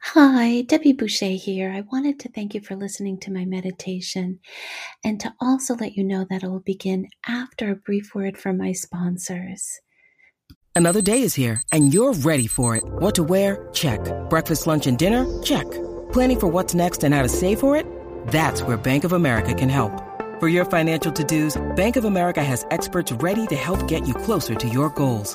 Hi, Debbie Boucher here. I wanted to thank you for listening to my meditation and to also let you know that it will begin after a brief word from my sponsors. Another day is here and you're ready for it. What to wear? Check. Breakfast, lunch, and dinner? Check. Planning for what's next and how to save for it? That's where Bank of America can help. For your financial to dos, Bank of America has experts ready to help get you closer to your goals.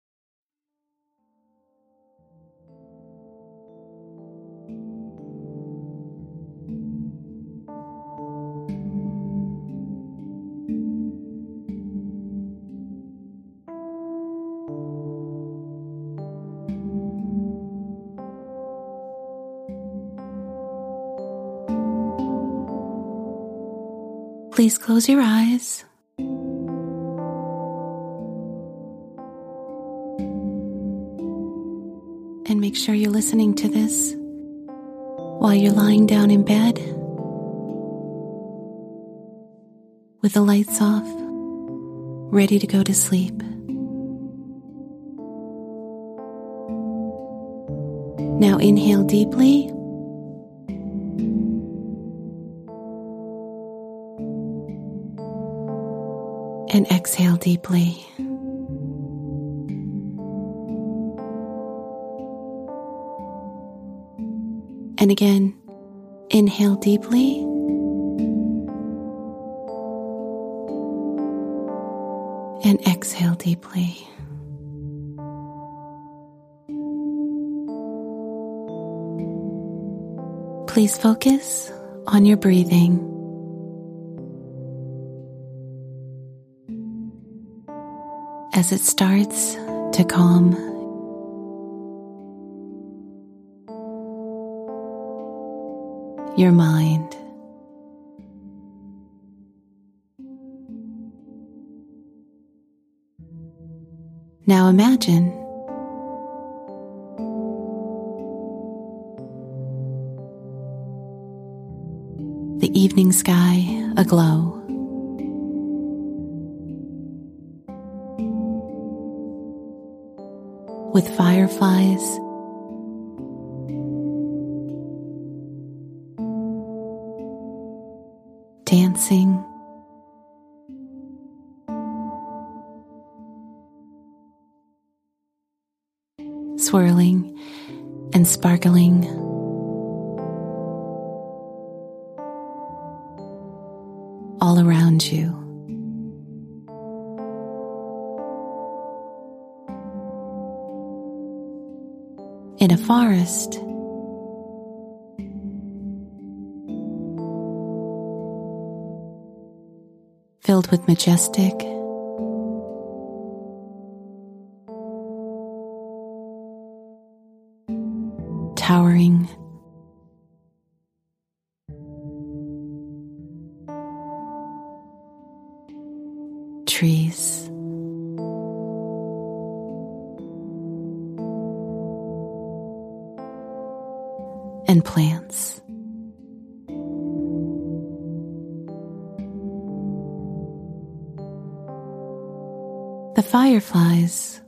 Please close your eyes. And make sure you're listening to this while you're lying down in bed with the lights off, ready to go to sleep. Now inhale deeply. And exhale deeply. And again, inhale deeply. And exhale deeply. Please focus on your breathing. As it starts to calm your mind. Now imagine the evening sky aglow. With fireflies dancing. Swirling and sparkling. All around you. Forest, filled with majestic, fireflies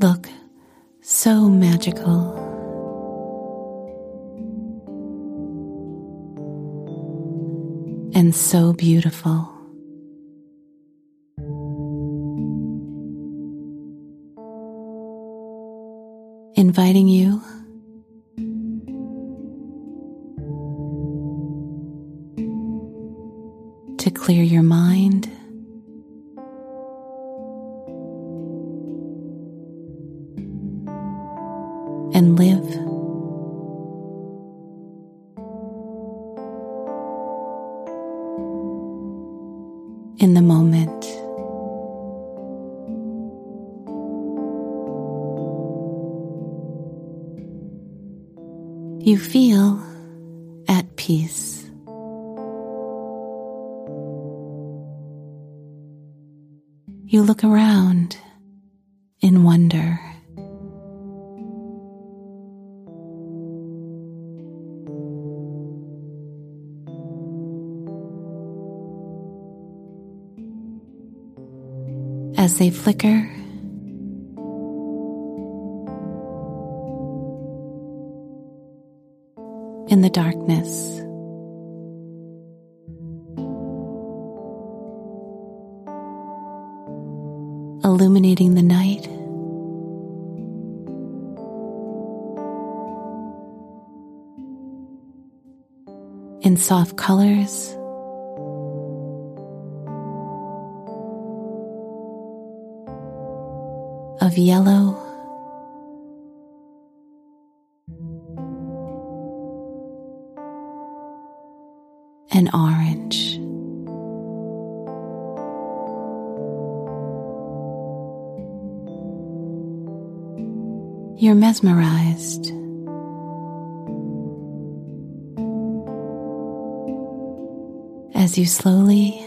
look so magical. And so beautiful. Inviting you they flicker, in the darkness. Illuminating the night. In soft colors. Of yellow and orange. You're mesmerized. As you slowly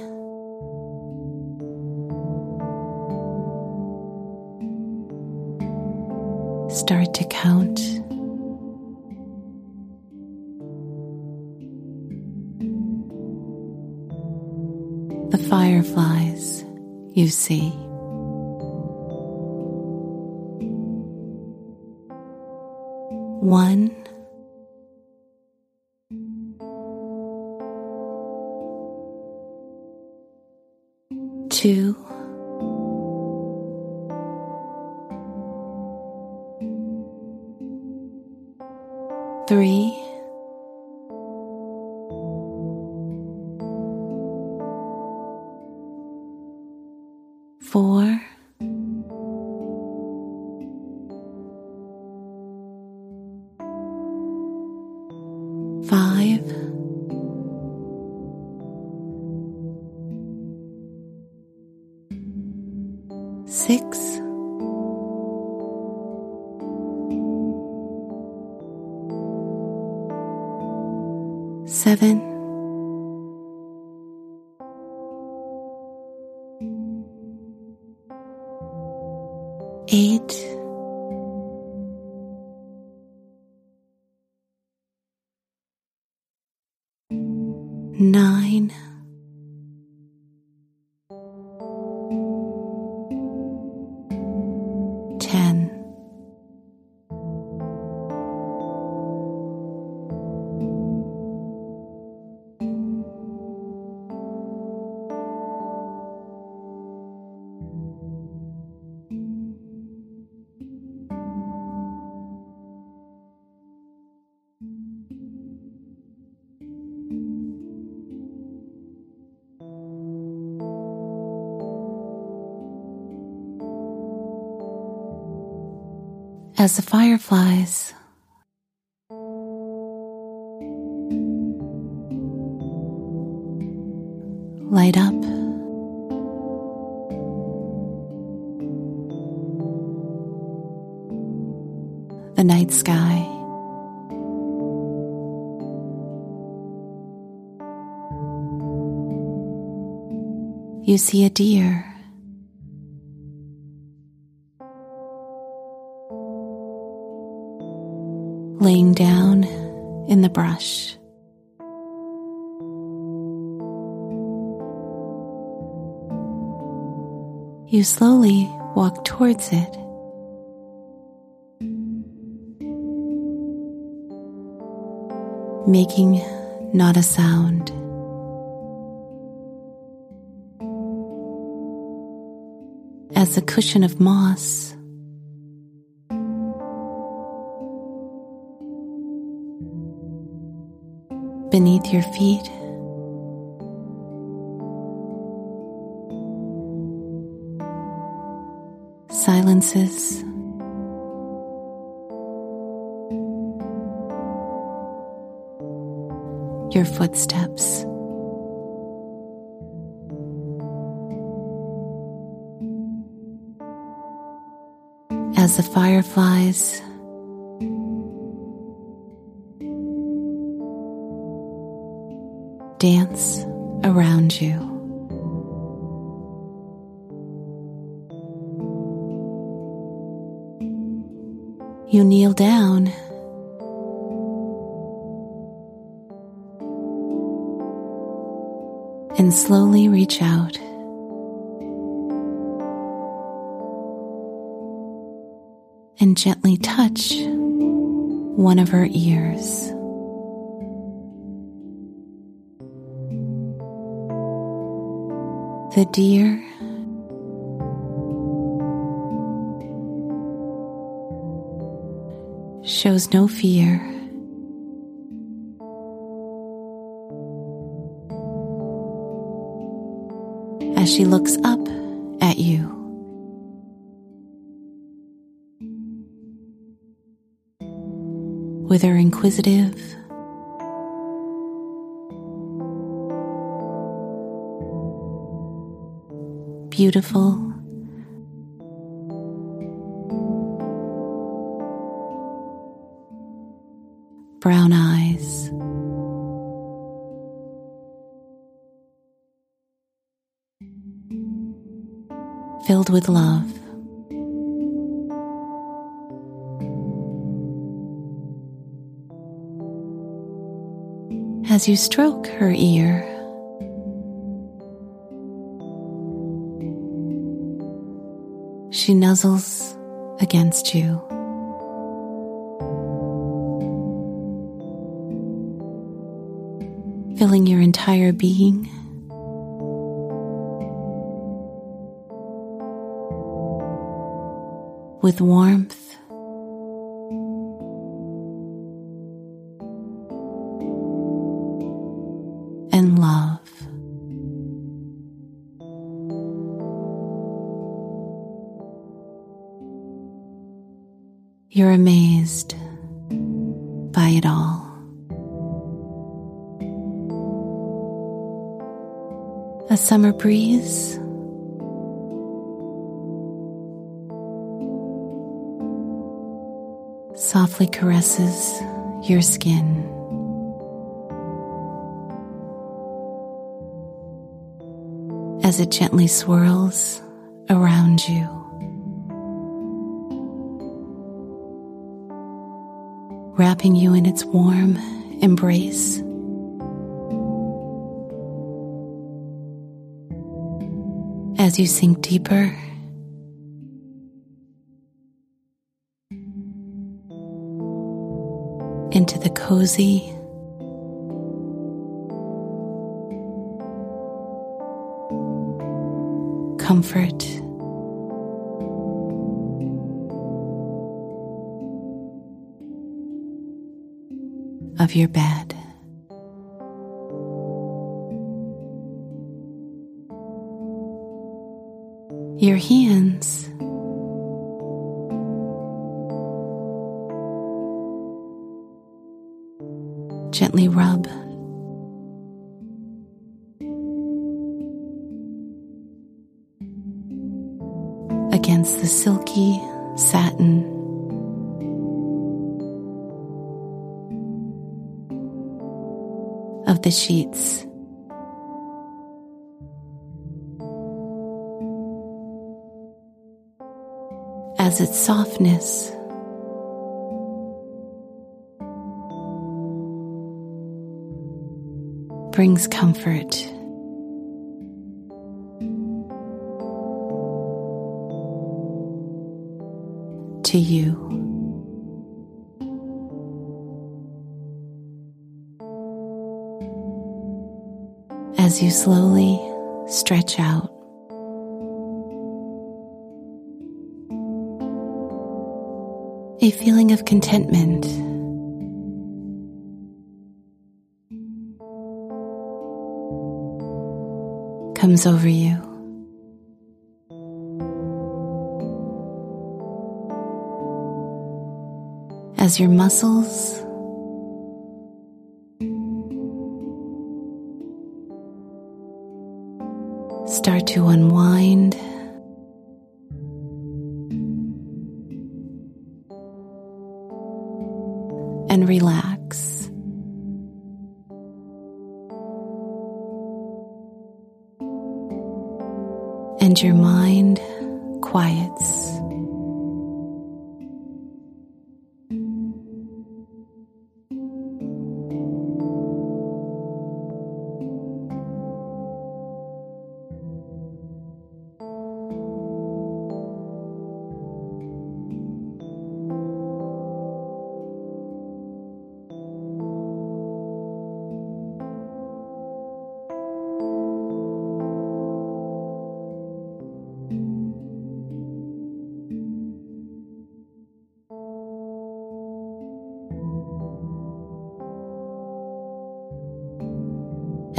as the fireflies light up. The night sky. You see a deer laying down in the brush. You slowly walk towards it. Making not a sound. As a cushion of moss your feet. Silences. Your footsteps. As the fireflies dance around you. You kneel down. And slowly reach out. And gently touch one of her ears. The deer shows no fear. As she looks up at you. With her inquisitive, beautiful, brown eyes. Filled with love. As you stroke her ear, she nuzzles against you. filling your entire being. With warmth amazed by it all. A summer breeze. Softly caresses your skin. As it gently swirls around you. Wrapping you in its warm embrace. as you sink deeper into the cozy comfort your bed. your hands. Gently rub against the silky satin. Sheets. as its softness. Brings comfort. To you. You slowly stretch out. a feeling of contentment. Comes over you. As your muscles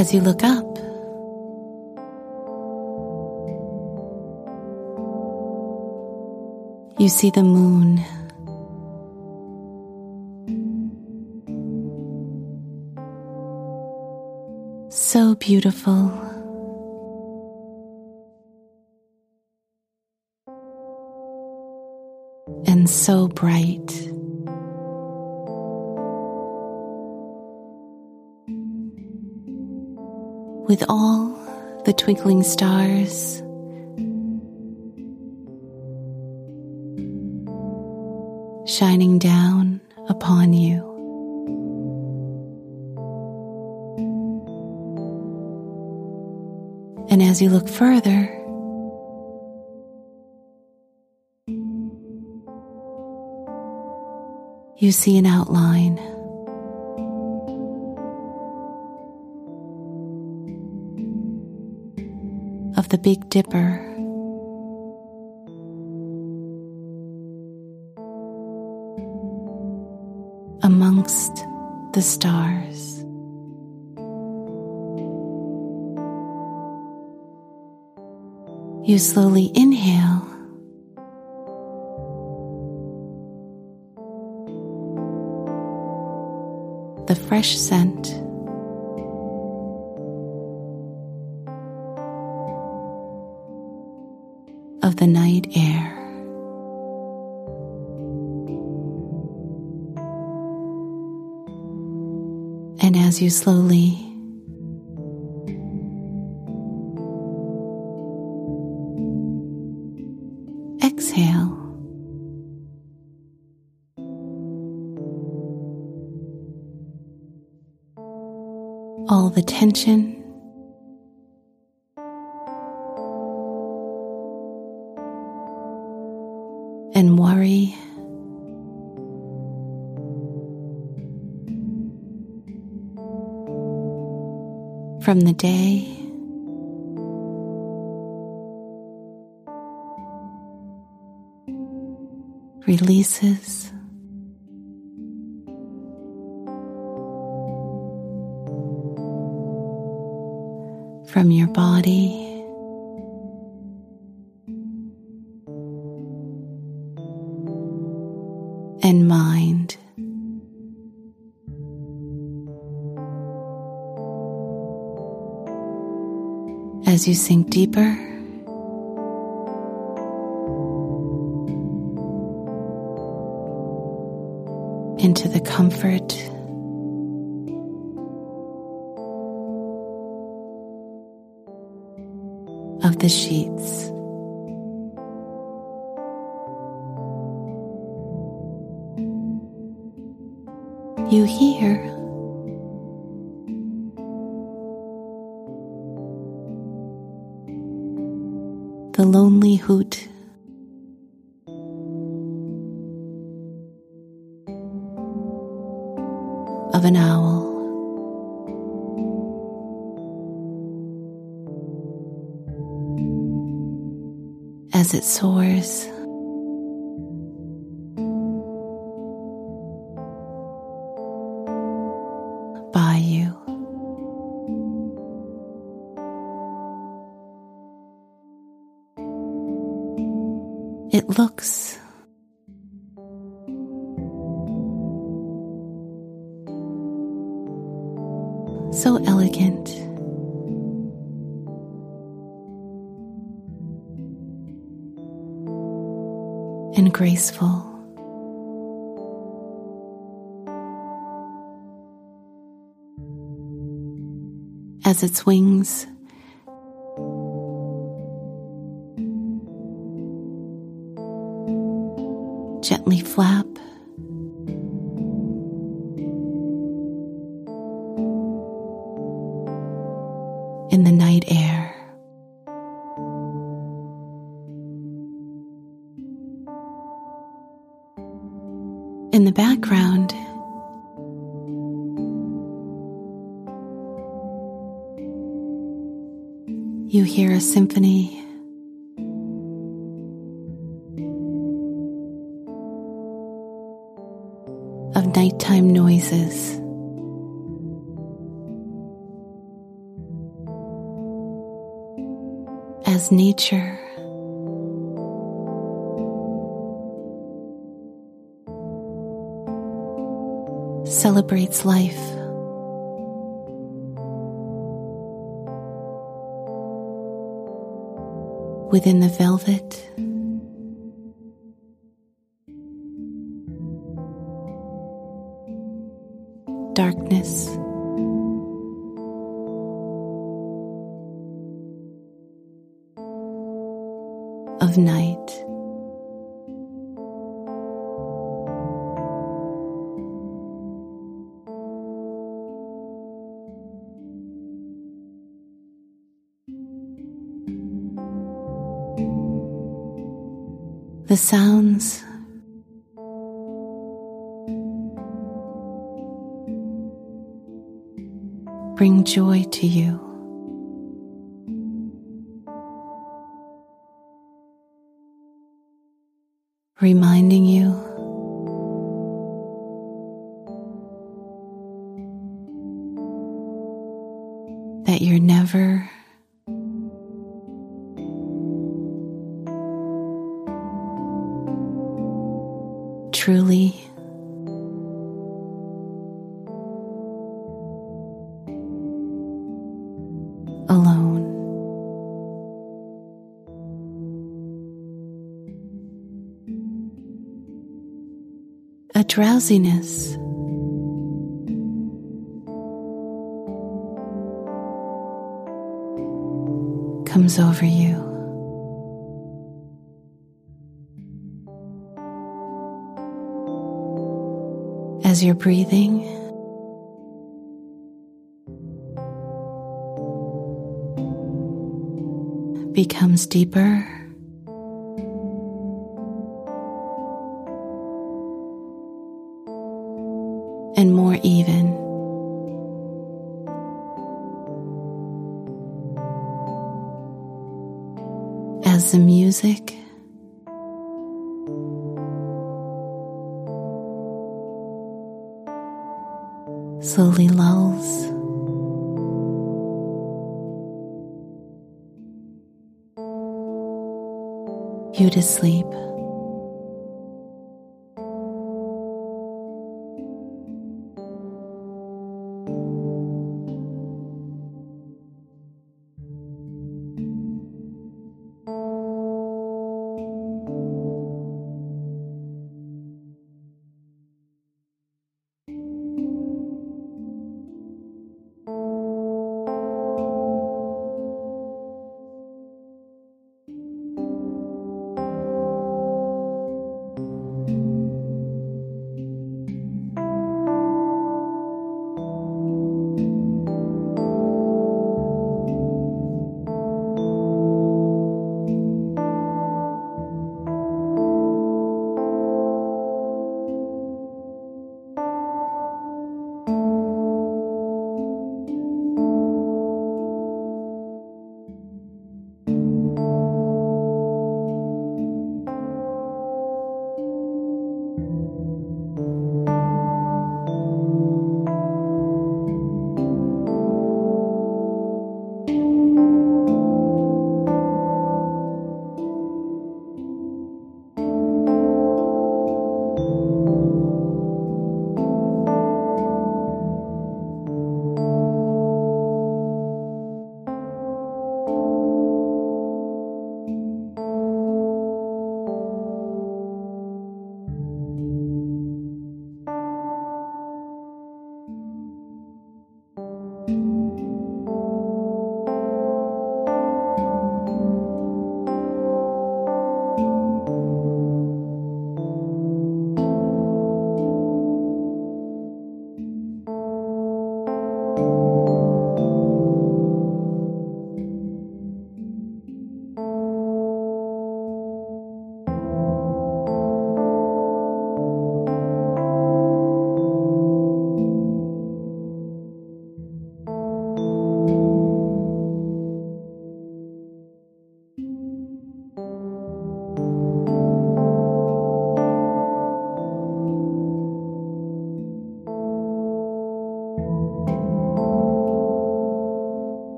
As you look up, you see the moon. So beautiful. And so bright. With all the twinkling stars shining down upon you. And as you look further, you see an outline. The Big Dipper. Amongst the stars. You slowly inhale. The fresh scent the night air. And as you slowly exhale, all the tension From the day releases. As you sink deeper so elegant. And graceful. As its wings symphony. Of nighttime noises. As nature celebrates life. Within the velvet, sounds bring joy to you. Reminding you drowsiness. Comes over you. as you're breathing. Becomes deeper.